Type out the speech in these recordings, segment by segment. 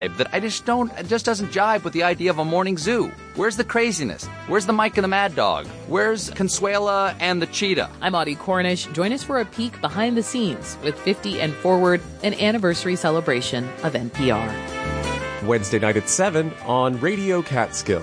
that I just don't, it just doesn't jive with the idea of a morning zoo. Where's the craziness? Where's the Mike and the Mad Dog? Where's Consuela and the cheetah? I'm Audie Cornish. Join us for a peek behind the scenes with 50 and Forward, an anniversary celebration of NPR. Wednesday night at 7 on Radio Catskill.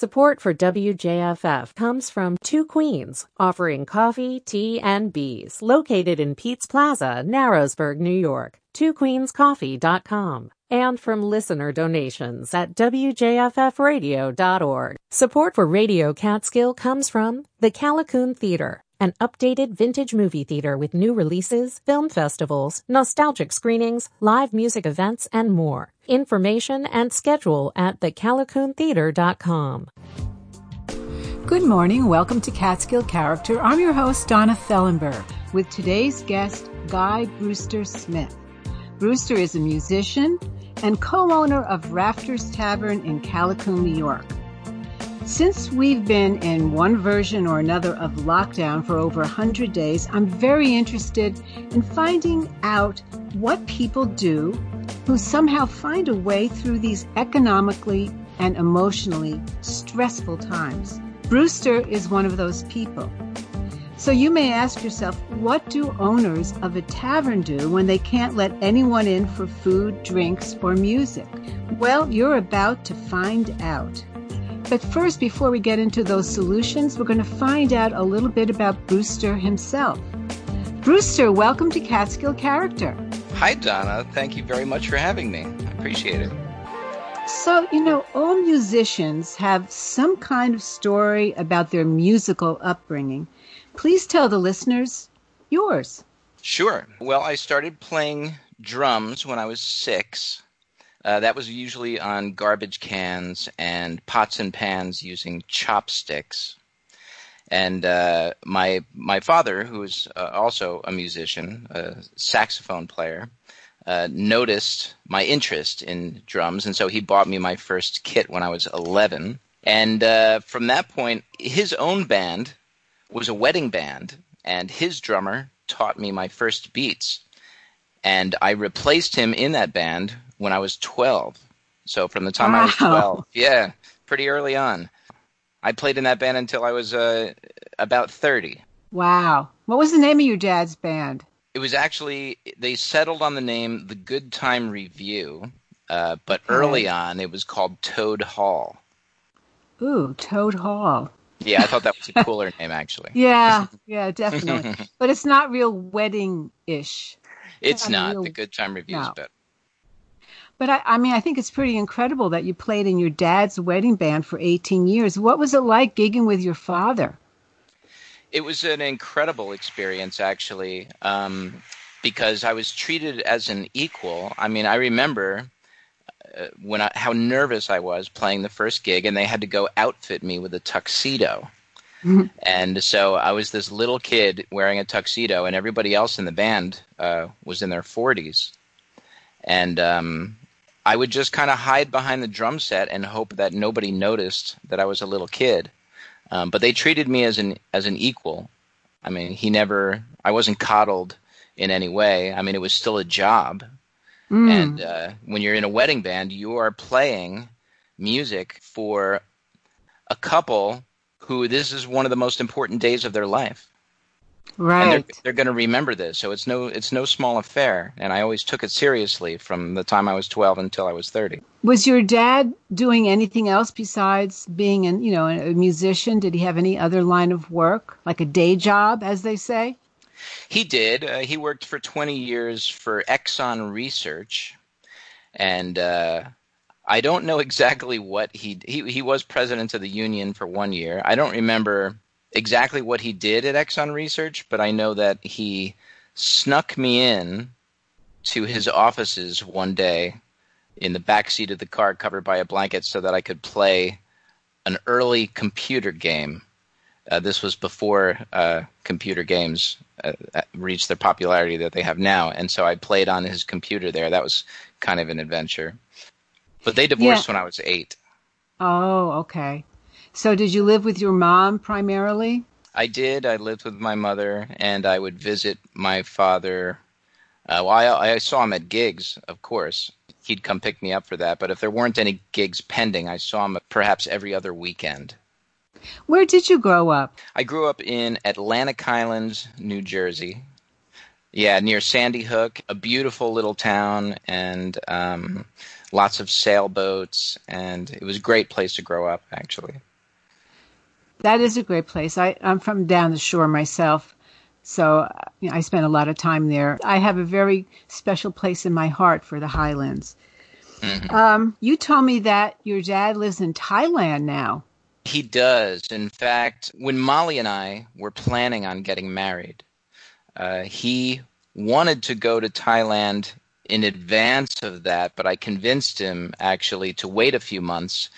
Support for WJFF comes from Two Queens, offering coffee, tea, and bees, located in Pete's Plaza, Narrowsburg, New York. TwoQueensCoffee.com. And from listener donations at WJFFradio.org. Support for Radio Catskill comes from the Callicoon Theater, an updated vintage movie theater with new releases, film festivals, nostalgic screenings, live music events, and more. Information and schedule at thecallicoontheater.com. Good morning. Welcome to Catskill Character. I'm your host, Donna Fellenberg, with today's guest, Guy Brewster Smith. Brewster is a musician and co-owner of Rafters Tavern in Callicoon, New York. Since we've been in one version or another of lockdown for over 100 days, I'm very interested in finding out what people do who somehow find a way through these economically and emotionally stressful times. Brewster is one of those people. So you may ask yourself, what do owners of a tavern do when they can't let anyone in for food, drinks, or music? Well, you're about to find out. But first, before we get into those solutions, we're going to find out a little bit about Brewster himself. Brewster, welcome to Catskill Character. Hi, Donna. Thank you very much for having me. I appreciate it. So, you know, all musicians have some kind of story about their musical upbringing. Please tell the listeners yours. Sure. Well, I started playing drums when I was six. Uh, that was usually on garbage cans and pots and pans using chopsticks. And uh, my my father, who is uh, also a musician, a saxophone player, uh, noticed my interest in drums, and so he bought me my first kit when I was 11. And uh, from that point, his own band was a wedding band, and his drummer taught me my first beats. And I replaced him in that band when I was 12. So from the time wow. I was 12, yeah, pretty early on. I played in that band until I was uh, about 30. Wow. What was the name of your dad's band? It was actually, they settled on the name The Good Time Review, uh, but okay. early on it was called Toad Hall. Ooh, Toad Hall. Yeah, I thought that was a cooler name, actually. Yeah, yeah, definitely. but it's not real wedding ish. It's not. Real... The Good Time Review no. is better. But I, I mean, I think it's pretty incredible that you played in your dad's wedding band for 18 years. What was it like gigging with your father? It was an incredible experience, actually, um, because I was treated as an equal. I mean, I remember uh, when I, how nervous I was playing the first gig, and they had to go outfit me with a tuxedo. Mm-hmm. And so I was this little kid wearing a tuxedo, and everybody else in the band uh, was in their 40s. And um, I would just kind of hide behind the drum set and hope that nobody noticed that I was a little kid. Um, but they treated me as an as an equal. I mean, he never. I wasn't coddled in any way. I mean, it was still a job. Mm. And uh, when you're in a wedding band, you are playing music for a couple who this is one of the most important days of their life. Right. And they're, they're going to remember this, so it's no it's no small affair. And I always took it seriously from the time I was 12 until I was 30. Was your dad doing anything else besides being an you know a musician? Did he have any other line of work, like a day job, as they say? He did. Uh, he worked for 20 years for Exxon Research, and uh, I don't know exactly what he, he he was president of the union for one year. I don't remember exactly what he did at Exxon Research, but I know that he snuck me in to his offices one day in the back seat of the car covered by a blanket so that I could play an early computer game uh, this was before uh, computer games uh, uh, reached their popularity that they have now, and so I played on his computer there. That was kind of an adventure. But they divorced yeah. when I was eight. Oh, okay. So did you live with your mom primarily? I did. I lived with my mother, and I would visit my father. Uh, well, I, I, saw him at gigs, of course, he'd come pick me up for that. But if there weren't any gigs pending, I saw him perhaps every other weekend. Where did you grow up? I grew up in Atlantic Highlands, New Jersey. Yeah, near Sandy Hook, a beautiful little town, and um, lots of sailboats, and it was a great place to grow up, actually. That is a great place. I, I'm from down the shore myself, so you know, I spent a lot of time there. I have a very special place in my heart for the Highlands. Mm-hmm. Um, you told me that your dad lives in Thailand now. He does. In fact, when Molly and I were planning on getting married, uh, he wanted to go to Thailand in advance of that, but I convinced him actually to wait a few months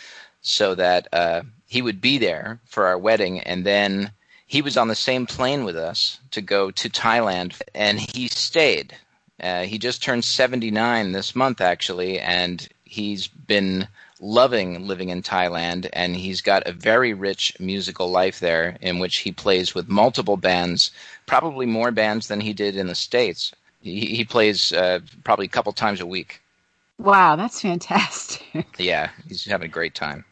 so that uh, he would be there for our wedding, and then he was on the same plane with us to go to Thailand, and he stayed. Uh, he just turned 79 this month, actually, and he's been loving living in Thailand, and he's got a very rich musical life there in which he plays with multiple bands, probably more bands than he did in the States. He, he plays uh, probably a couple times a week. Wow, that's fantastic. Yeah, he's having a great time.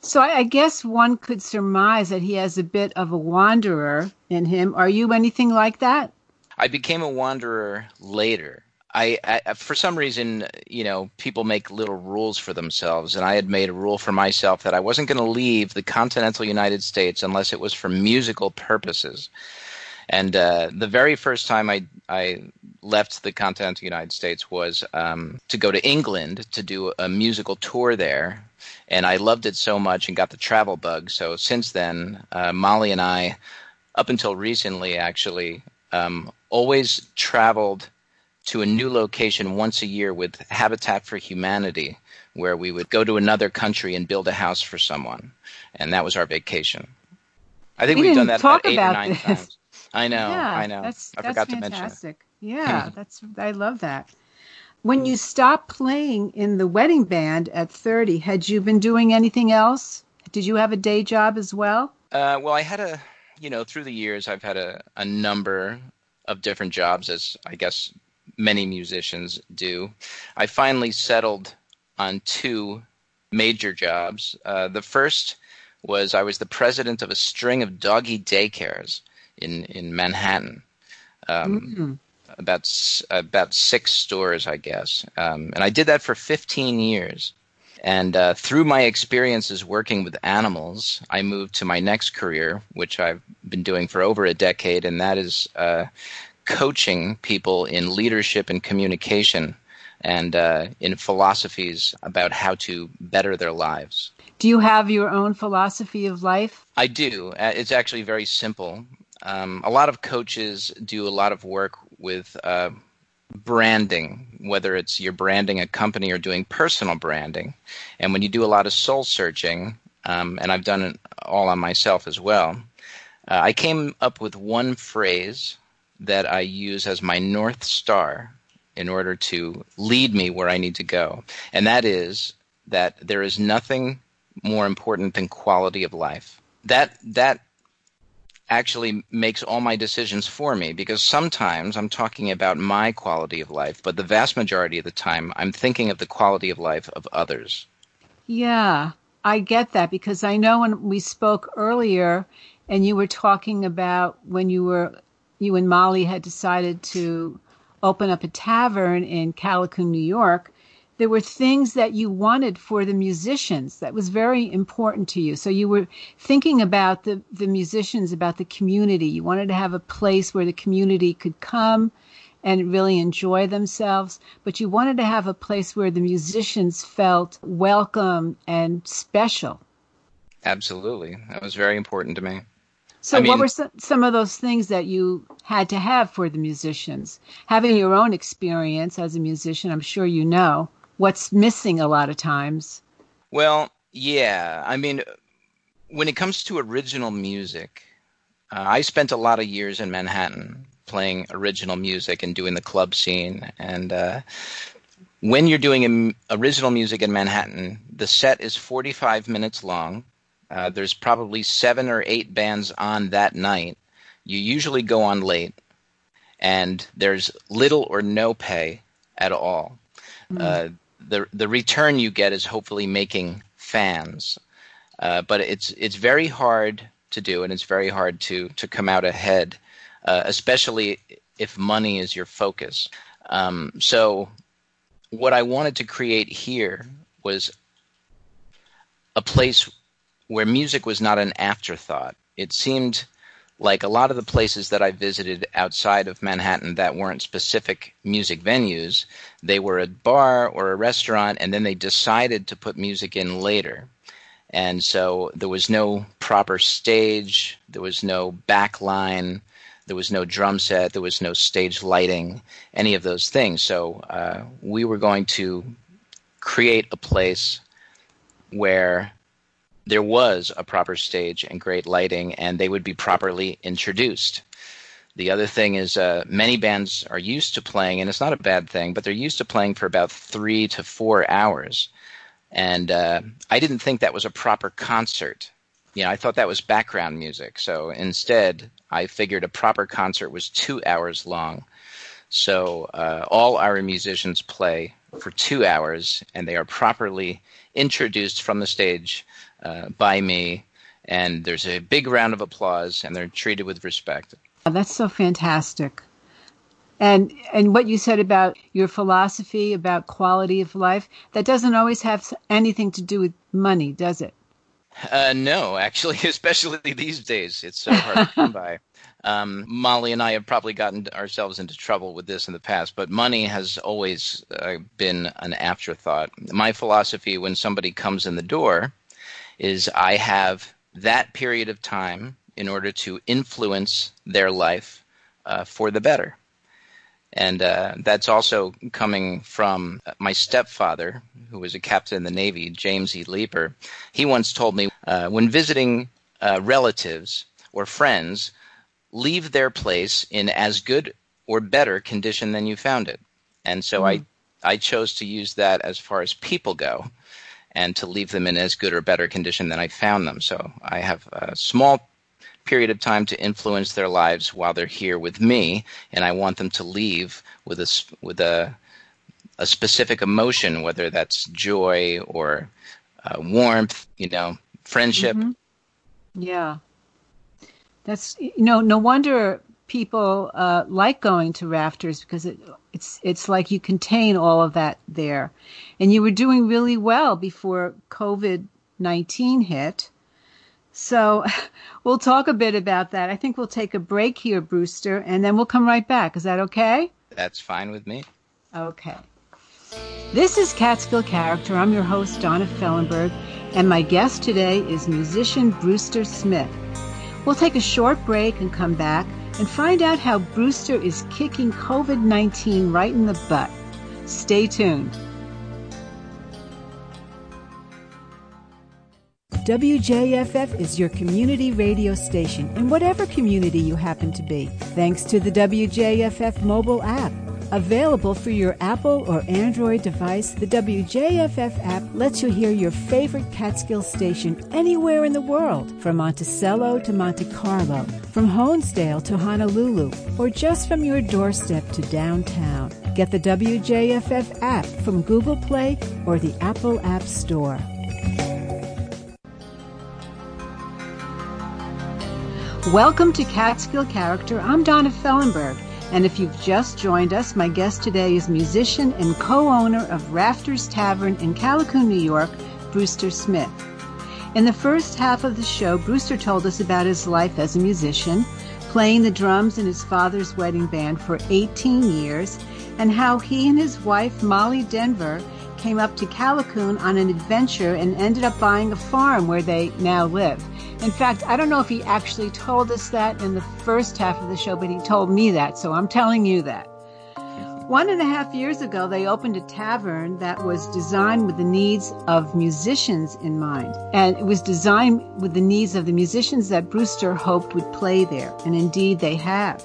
So I guess one could surmise that he has a bit of a wanderer in him. Are you anything like that? I became a wanderer later. I, I, for some reason, you know, people make little rules for themselves, and I had made a rule for myself that I wasn't going to leave the continental United States unless it was for musical purposes. And uh, the very first time I I left the continental United States was um, to go to England to do a musical tour there and I loved it so much and got the travel bug. So since then, uh, Molly and I, up until recently, actually, um, always traveled to a new location once a year with Habitat for Humanity, where we would go to another country and build a house for someone, and that was our vacation. I think we have done that about eight or nine this. times. I know, yeah, I know. That's, I that's forgot fantastic. to mention it. Yeah, that's I love that. When you stopped playing in the wedding band at 30, had you been doing anything else? Did you have a day job as well? Uh, well, I had a, you know, through the years, I've had a, a number of different jobs, as I guess many musicians do. I finally settled on two major jobs. Uh, the first was I was the president of a string of doggy daycares in, in Manhattan. Um, mm-hmm about about six stores, I guess, um, and I did that for 15 years. And uh, through my experiences working with animals, I moved to my next career, which I've been doing for over a decade, and that is uh, coaching people in leadership and communication and uh, in philosophies about how to better their lives. Do you have your own philosophy of life? I do. Uh, it's actually very simple. Um, a lot of coaches do a lot of work with uh, branding, whether it's you're branding a company or doing personal branding. And when you do a lot of soul searching, um, and I've done it all on myself as well, uh, I came up with one phrase that I use as my North Star in order to lead me where I need to go. And that is that there is nothing more important than quality of life. That, that actually makes all my decisions for me because sometimes I'm talking about my quality of life, but the vast majority of the time I'm thinking of the quality of life of others. Yeah, I get that because I know when we spoke earlier and you were talking about when you were you and Molly had decided to open up a tavern in Callicoon, New York, there were things that you wanted for the musicians that was very important to you. So you were thinking about the, the musicians, about the community. You wanted to have a place where the community could come and really enjoy themselves, but you wanted to have a place where the musicians felt welcome and special. Absolutely. That was very important to me. So, I mean, what were some, some of those things that you had to have for the musicians? Having your own experience as a musician, I'm sure you know what's missing a lot of times. Well, yeah. I mean, when it comes to original music, uh, I spent a lot of years in Manhattan playing original music and doing the club scene. And uh, when you're doing original music in Manhattan, the set is 45 minutes long. Uh, there's probably seven or eight bands on that night. You usually go on late, and there's little or no pay at all. Mm the the return you get is hopefully making fans. Uh, but it's it's very hard to do, and it's very hard to to come out ahead, uh, especially if money is your focus. Um, so, what I wanted to create here was a place where music was not an afterthought. It seemed like a lot of the places that I visited outside of Manhattan that weren't specific music venues, they were a bar or a restaurant, and then they decided to put music in later. And so there was no proper stage, there was no back line, there was no drum set, there was no stage lighting, any of those things. So uh, we were going to create a place where there was a proper stage and great lighting, and they would be properly introduced. The other thing is, uh, many bands are used to playing, and it's not a bad thing, but they're used to playing for about three to four hours. And uh, I didn't think that was a proper concert. You know, I thought that was background music. So instead, I figured a proper concert was two hours long. So uh, all our musicians play for two hours, and they are properly introduced from the stage uh, by me, and there's a big round of applause, and they're treated with respect. Oh, that's so fantastic. And and what you said about your philosophy about quality of life, that doesn't always have anything to do with money, does it? Uh, no, actually, especially these days, it's so hard to come by. Um, Molly and I have probably gotten ourselves into trouble with this in the past, but money has always uh, been an afterthought. My philosophy when somebody comes in the door is I have that period of time in order to influence their life uh, for the better. And uh, that's also coming from my stepfather, who was a captain in the Navy, James E. Leeper. He once told me uh, when visiting uh, relatives or friends, leave their place in as good or better condition than you found it. And so mm. I, I chose to use that as far as people go and to leave them in as good or better condition than I found them. So I have a small period of time to influence their lives while they're here with me, and I want them to leave with a, with a, a specific emotion, whether that's joy or uh, warmth, you know, friendship. Mm-hmm. Yeah. That's you know no wonder people uh, like going to rafters because it, it's it's like you contain all of that there, and you were doing really well before COVID nineteen hit. So we'll talk a bit about that. I think we'll take a break here, Brewster, and then we'll come right back. Is that okay? That's fine with me. Okay. This is Catskill Character. I'm your host, Donna Fellenberg, and my guest today is musician Brewster Smith. We'll take a short break and come back and find out how Brewster is kicking COVID 19 right in the butt. Stay tuned. WJFF is your community radio station in whatever community you happen to be, thanks to the WJFF mobile app. Available for your Apple or Android device, the WJFF app lets you hear your favorite Catskill station anywhere in the world, from Monticello to Monte Carlo, from Honesdale to Honolulu, or just from your doorstep to downtown. Get the WJFF app from Google Play or the Apple App Store. Welcome to Catskill Character. I'm Donna Fellenberg. And if you've just joined us, my guest today is musician and co-owner of Rafters Tavern in Callicoon, New York, Brewster Smith. In the first half of the show, Brewster told us about his life as a musician, playing the drums in his father's wedding band for 18 years, and how he and his wife, Molly Denver, came up to Callicoon on an adventure and ended up buying a farm where they now live. In fact, I don't know if he actually told us that in the first half of the show, but he told me that, so I'm telling you that. One and a half years ago, they opened a tavern that was designed with the needs of musicians in mind. And it was designed with the needs of the musicians that Brewster hoped would play there. And indeed, they have.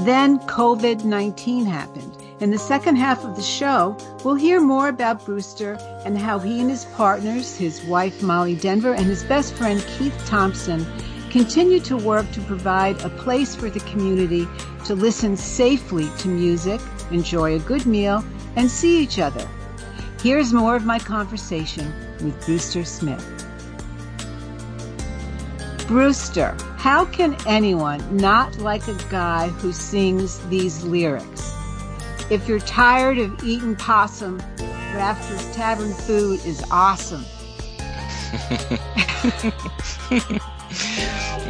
Then COVID 19 happened. In the second half of the show, we'll hear more about Brewster and how he and his partners, his wife Molly Denver, and his best friend Keith Thompson continue to work to provide a place for the community to listen safely to music, enjoy a good meal, and see each other. Here's more of my conversation with Brewster Smith. Brewster, how can anyone not like a guy who sings these lyrics? If you're tired of eating possum, Rafters Tavern food is awesome.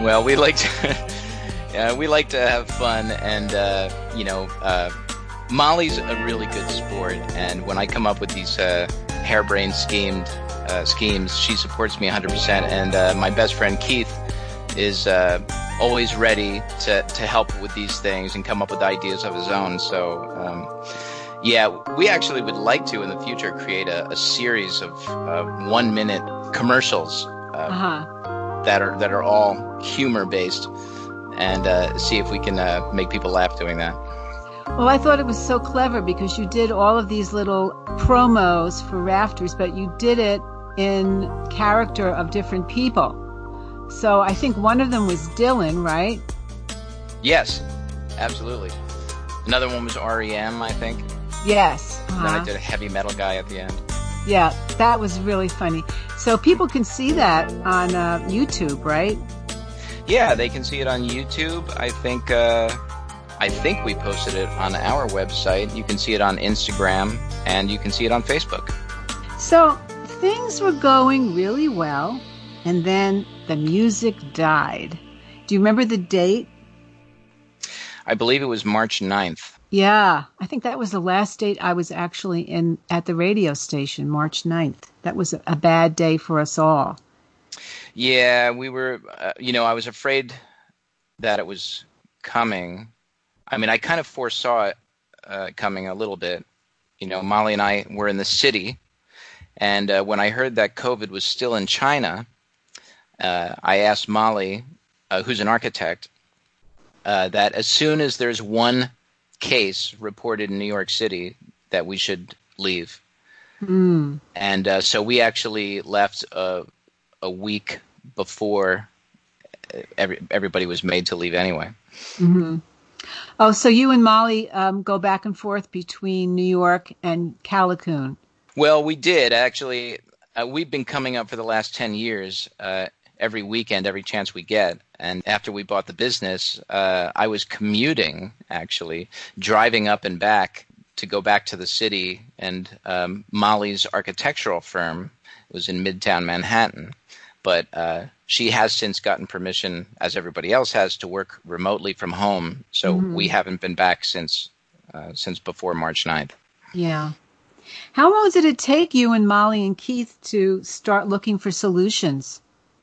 well, we like to, we like to have fun, and uh, you know, uh, Molly's a really good sport, and when I come up with these uh, harebrained schemed uh, schemes, she supports me 100%. And uh, my best friend Keith is always ready to, to help with these things and come up with ideas of his own. So, um, yeah, we actually would like to in the future create a, a series of uh, one minute commercials uh, uh-huh. that are that are all humor based, and uh, see if we can uh, make people laugh doing that. Well, I thought it was so clever because you did all of these little promos for Rafters, but you did it in character of different people. So I think one of them was Dylan, right? Yes, absolutely. Another one was REM, I think. Yes. Uh-huh. Then I uh-huh. did a heavy metal guy at the end. Yeah, that was really funny. So people can see that on uh, YouTube, right? Yeah, they can see it on YouTube. I think uh, I think we posted it on our website. You can see it on Instagram and you can see it on Facebook. So things were going really well, and then the music died. Do you remember the date? I believe it was March 9th. Yeah, I think that was the last date I was actually in at the radio station, March 9th. That was a bad day for us all. Yeah, we were, uh, you know, I was afraid that it was coming. I mean, I kind of foresaw it uh, coming a little bit. You know, Molly and I were in the city, and uh, when I heard that COVID was still in China, uh, I asked Molly, uh, who's an architect, uh, that as soon as there's one case reported in New York City, that we should leave. Mm. And uh, so we actually left a, a week before every, everybody was made to leave anyway. Mm-hmm. Oh, so you and Molly um, go back and forth between New York and Callicoon. Well, we did actually. Uh, we've been coming up for the last 10 years uh, every weekend, every chance we get. And after we bought the business, uh, I was commuting, actually, driving up and back to go back to the city. And um, Molly's architectural firm was in Midtown Manhattan. But uh, she has since gotten permission, as everybody else has, to work remotely from home. So mm-hmm. we haven't been back since uh, since before March 9th. Yeah. How long did it take you and Molly and Keith to start looking for solutions?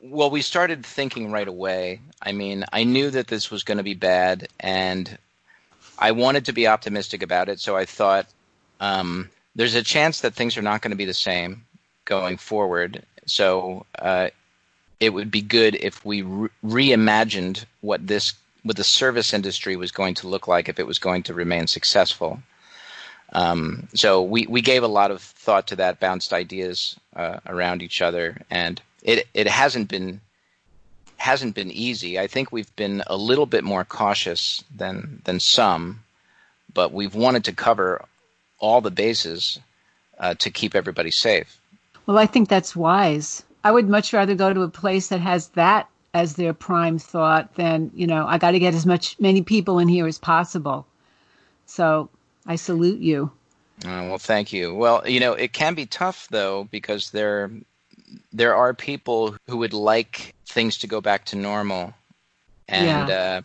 Well, we started thinking right away. I mean, I knew that this was going to be bad, and I wanted to be optimistic about it. So I thought um, there's a chance that things are not going to be the same going forward. So uh, it would be good if we re- reimagined what this what the service industry was going to look like if it was going to remain successful. Um, so we, we gave a lot of thought to that, bounced ideas uh, around each other, and it it hasn't been hasn't been easy. I think we've been a little bit more cautious than than some, but we've wanted to cover all the bases uh, to keep everybody safe. Well, I think that's wise. I would much rather go to a place that has that as their prime thought than you know I got to get as much many people in here as possible. So I salute you. Uh, well, thank you. Well, you know, it can be tough though because there there are people who would like things to go back to normal, and yeah. uh,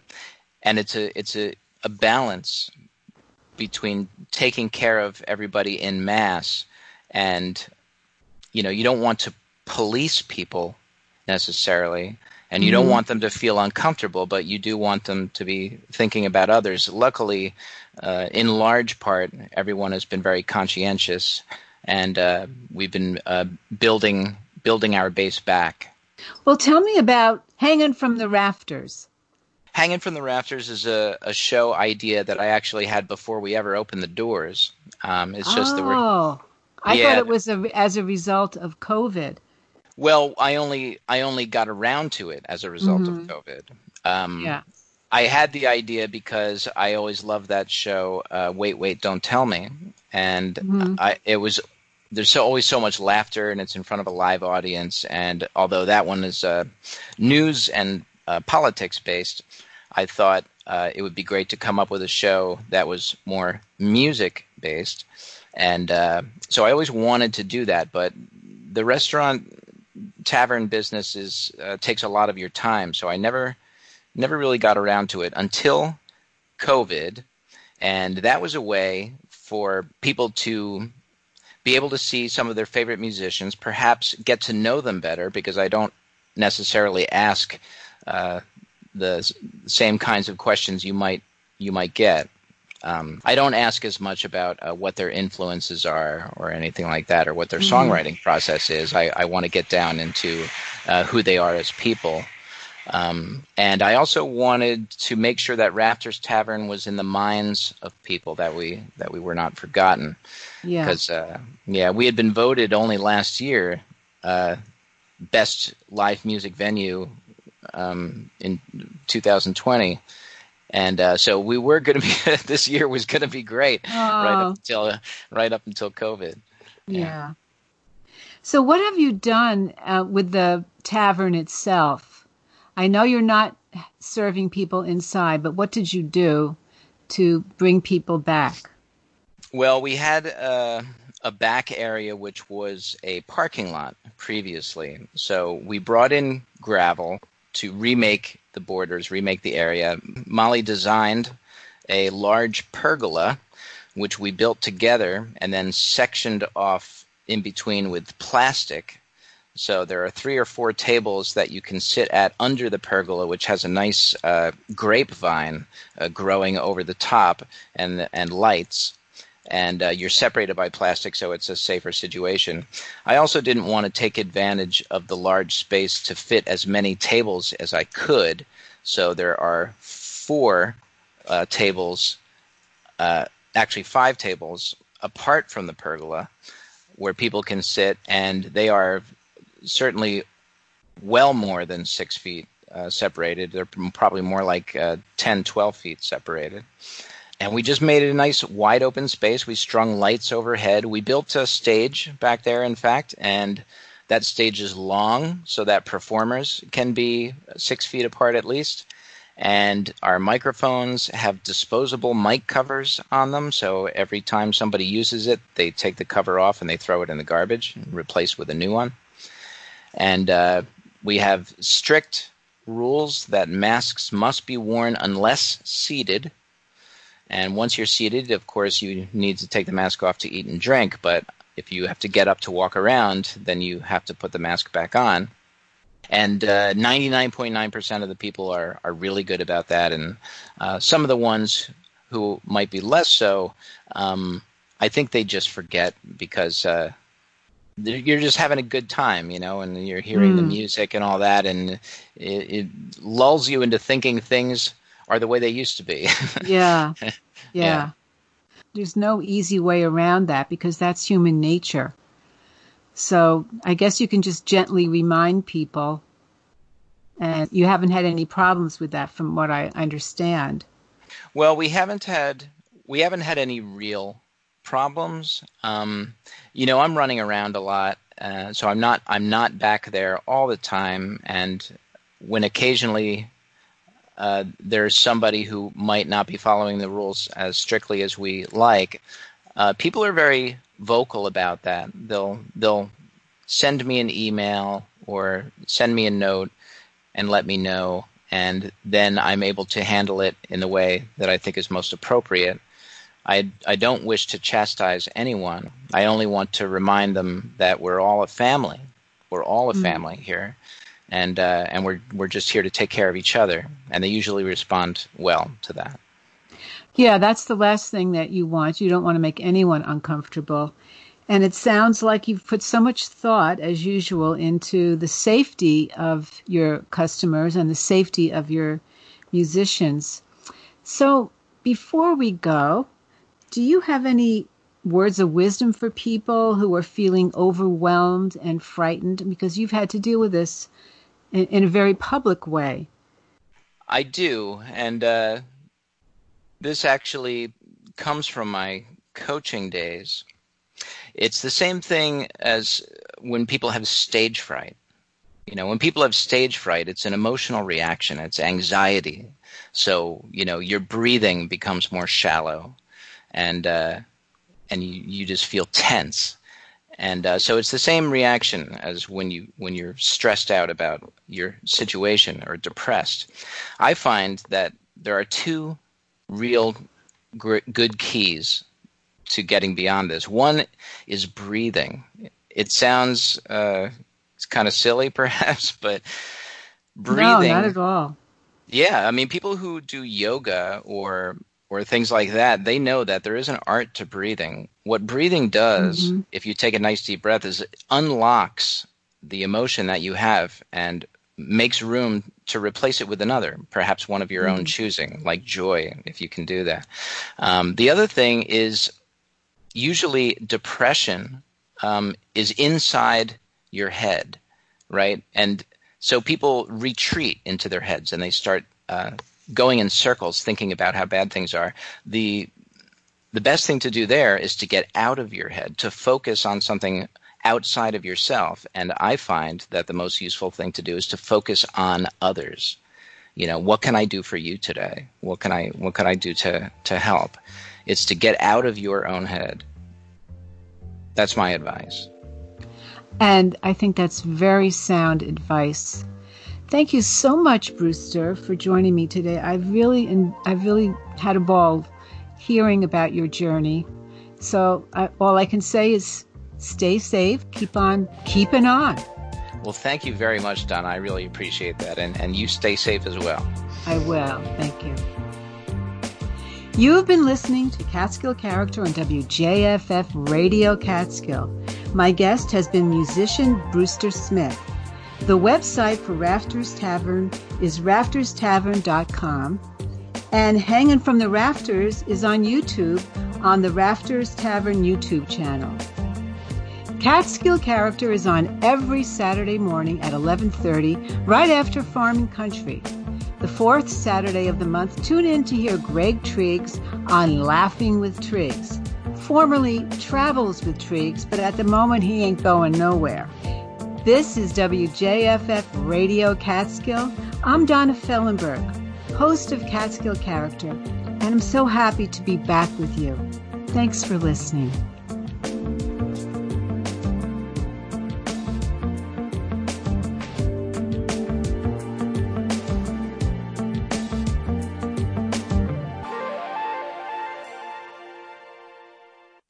and it's a it's a, a balance between taking care of everybody in mass and you know you don't want to police people necessarily and you mm-hmm. don't want them to feel uncomfortable but you do want them to be thinking about others luckily uh, in large part everyone has been very conscientious and uh, we've been uh, building building our base back. Well, tell me about Hanging from the Rafters. Hanging from the Rafters is a, a show idea that I actually had before we ever opened the doors. Um, it's just oh, that we're. Oh, I yeah. thought it was a, as a result of COVID. Well, I only I only got around to it as a result mm-hmm. of COVID. Um, yeah. I had the idea because I always loved that show. Uh, wait, wait, don't tell me, and mm-hmm. I, it was there's so, always so much laughter, and it's in front of a live audience. And although that one is uh, news and uh, politics based, I thought uh, it would be great to come up with a show that was more music based. And uh, so I always wanted to do that, but the restaurant tavern business is uh, takes a lot of your time, so I never never really got around to it until COVID, and that was a way for people to be able to see some of their favorite musicians, perhaps get to know them better because I don't necessarily ask uh, the same kinds of questions you might you might get. Um, I don't ask as much about uh, what their influences are or anything like that, or what their mm-hmm. songwriting process is. I, I want to get down into uh, who they are as people. Um, and I also wanted to make sure that Rafter's Tavern was in the minds of people that we that we were not forgotten. Yeah. Because uh, yeah, we had been voted only last year uh, best live music venue um, in 2020 and uh, so we were going to be this year was going to be great oh. right up until right up until COVID. Yeah. yeah. So what have you done uh, with the tavern itself? I know you're not serving people inside, but what did you do to bring people back? Well, we had uh, a back area which was a parking lot previously. So we brought in gravel to remake the borders, remake the area. Molly designed a large pergola, which we built together and then sectioned off in between with plastic. So there are three or four tables that you can sit at under the pergola, which has a nice uh, grapevine uh, growing over the top and and lights and uh, you're separated by plastic, so it's a safer situation. I also didn't want to take advantage of the large space to fit as many tables as I could, so there are four uh, tables, uh, actually five tables apart from the pergola where people can sit, and they are certainly well more than six feet uh, separated. They're probably more like uh, 10, 12 feet separated and we just made it a nice wide open space. We strung lights overhead. We built a stage back there, in fact, and that stage is long so that performers can be six feet apart at least. And our microphones have disposable mic covers on them, so every time somebody uses it, they take the cover off and they throw it in the garbage and replace with a new one. And uh, we have strict rules that masks must be worn unless seated and once you're seated, of course, you need to take the mask off to eat and drink. But if you have to get up to walk around, then you have to put the mask back on. And uh, 99.9% of the people are, are really good about that. And uh, some of the ones who might be less so, um, I think they just forget because uh, you're just having a good time, you know, and you're hearing mm. the music and all that, and it, it, lulls you into thinking things are the way they used to be. yeah. yeah. Yeah. There's no easy way around that because that's human nature. So I guess you can just gently remind people. And you haven't had any problems with that from what I understand. Well, we haven't had we haven't had any real problems. Um, you know, I'm running around a lot, uh, so I'm not I'm not back there all the time. And when occasionally uh, there's somebody who might not be following the rules as strictly as we like, uh, people are very vocal about that. They'll they'll send me an email or send me a note and let me know, and then I'm able to handle it in the way that I think is most appropriate. I, I don't wish to chastise anyone. I only want to remind them that we're all a family. We're all a mm. family here, and uh, and we're we're just here to take care of each other, and they usually respond well to that. Yeah, that's the last thing that you want. You don't want to make anyone uncomfortable. And it sounds like you've put so much thought, as usual, into the safety of your customers and the safety of your musicians. So, before we go, do you have any words of wisdom for people who are feeling overwhelmed and frightened? Because you've had to deal with this in, in a very public way. I do, and uh, this actually comes from my coaching days. It's the same thing as when people have stage fright. You know, when people have stage fright, it's an emotional reaction. It's anxiety. So you know, your breathing becomes more shallow, and uh, and you you just feel tense. And uh, so it's the same reaction as when you when you're stressed out about your situation or depressed. I find that there are two real gr- good keys to getting beyond this. One is breathing. It sounds uh, it's kind of silly, perhaps, but breathing. No, not at all. Yeah, I mean, people who do yoga or or things like that, they know that there is an art to breathing. What breathing does, mm-hmm. if you take a nice deep breath, is it unlocks the emotion that you have and makes room to replace it with another, perhaps one of your mm-hmm. own choosing, like joy, if you can do that. Um, the other thing is usually depression um, is inside your head, right? And so people retreat into their heads and they start uh, going in circles thinking about how bad things are. The the best thing to do there is to get out of your head, to focus on something outside of yourself. And I find that the most useful thing to do is to focus on others. You know, what can I do for you today? What can I what can I do to to help? It's to get out of your own head. That's my advice. And I think that's very sound advice. Thank you so much, Brewster, for joining me today. I've really, I've really had a ball hearing about your journey. So I, all I can say is stay safe, keep on keeping on. Well, thank you very much, Don. I really appreciate that. And, and you stay safe as well. I will. Thank you. You have been listening to Catskill Character on WJFF Radio Catskill. My guest has been musician Brewster Smith. The website for Rafters Tavern is rafterstavern.com, and Hanging from the Rafters is on YouTube on the Rafters Tavern YouTube channel. Catskill Character is on every Saturday morning at 11:30, right after Farming Country. The fourth Saturday of the month, tune in to hear Greg Triggs on Laughing with Triggs formerly travels with Triggs, but at the moment he ain't going nowhere. This is WJFF Radio Catskill. I'm Donna Fellenberg, host of Catskill Character, and I'm so happy to be back with you. Thanks for listening.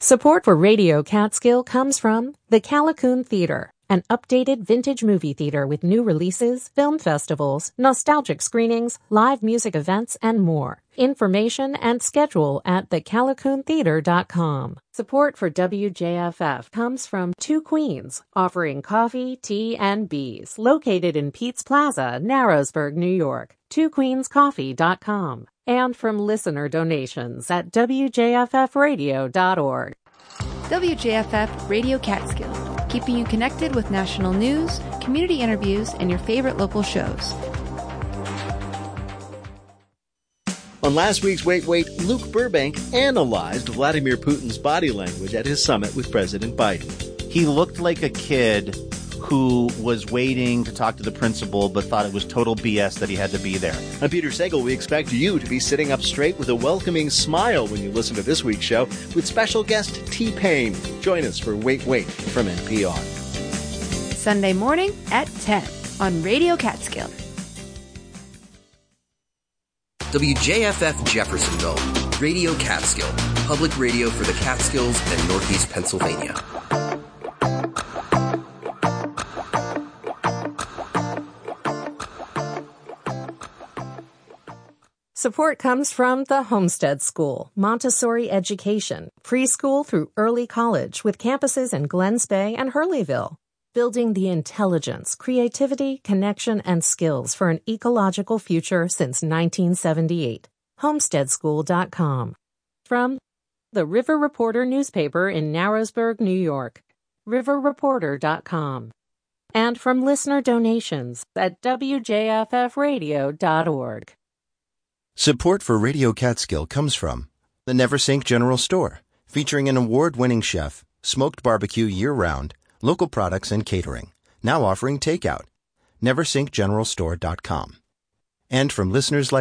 Support for Radio Catskill comes from the Callicoon Theater, an updated vintage movie theater with new releases, film festivals, nostalgic screenings, live music events, and more. Information and schedule at thecallicoontheater.com. Support for WJFF comes from Two Queens, offering coffee, tea, and bees, located in Pete's Plaza, Narrowsburg, New York. TwoQueensCoffee.com and from listener donations at WJFFradio.org. WJFF Radio Catskill, keeping you connected with national news, community interviews, and your favorite local shows. On last week's Wait Wait, Luke Burbank analyzed Vladimir Putin's body language at his summit with President Biden. He looked like a kid who was waiting to talk to the principal but thought it was total BS that he had to be there. I'm Peter Sagal. We expect you to be sitting up straight with a welcoming smile when you listen to this week's show with special guest T Pain. Join us for Wait Wait from NPR. Sunday morning at 10 on Radio Catskill. WJFF Jeffersonville, Radio Catskill, public radio for the Catskills and Northeast Pennsylvania. Support comes from the Homestead School, Montessori Education, preschool through early college with campuses in Glen Spey and Hurleyville. Building the intelligence, creativity, connection, and skills for an ecological future since 1978. Homesteadschool.com. From the River Reporter newspaper in Narrowsburg, New York. riverreporter.com. And from listener donations at wjffradio.org. Support for Radio Catskill comes from the Neversink General Store, featuring an award winning chef, smoked barbecue year round, local products and catering. Now offering takeout. NeverSinkGeneralStore.com. And from listeners like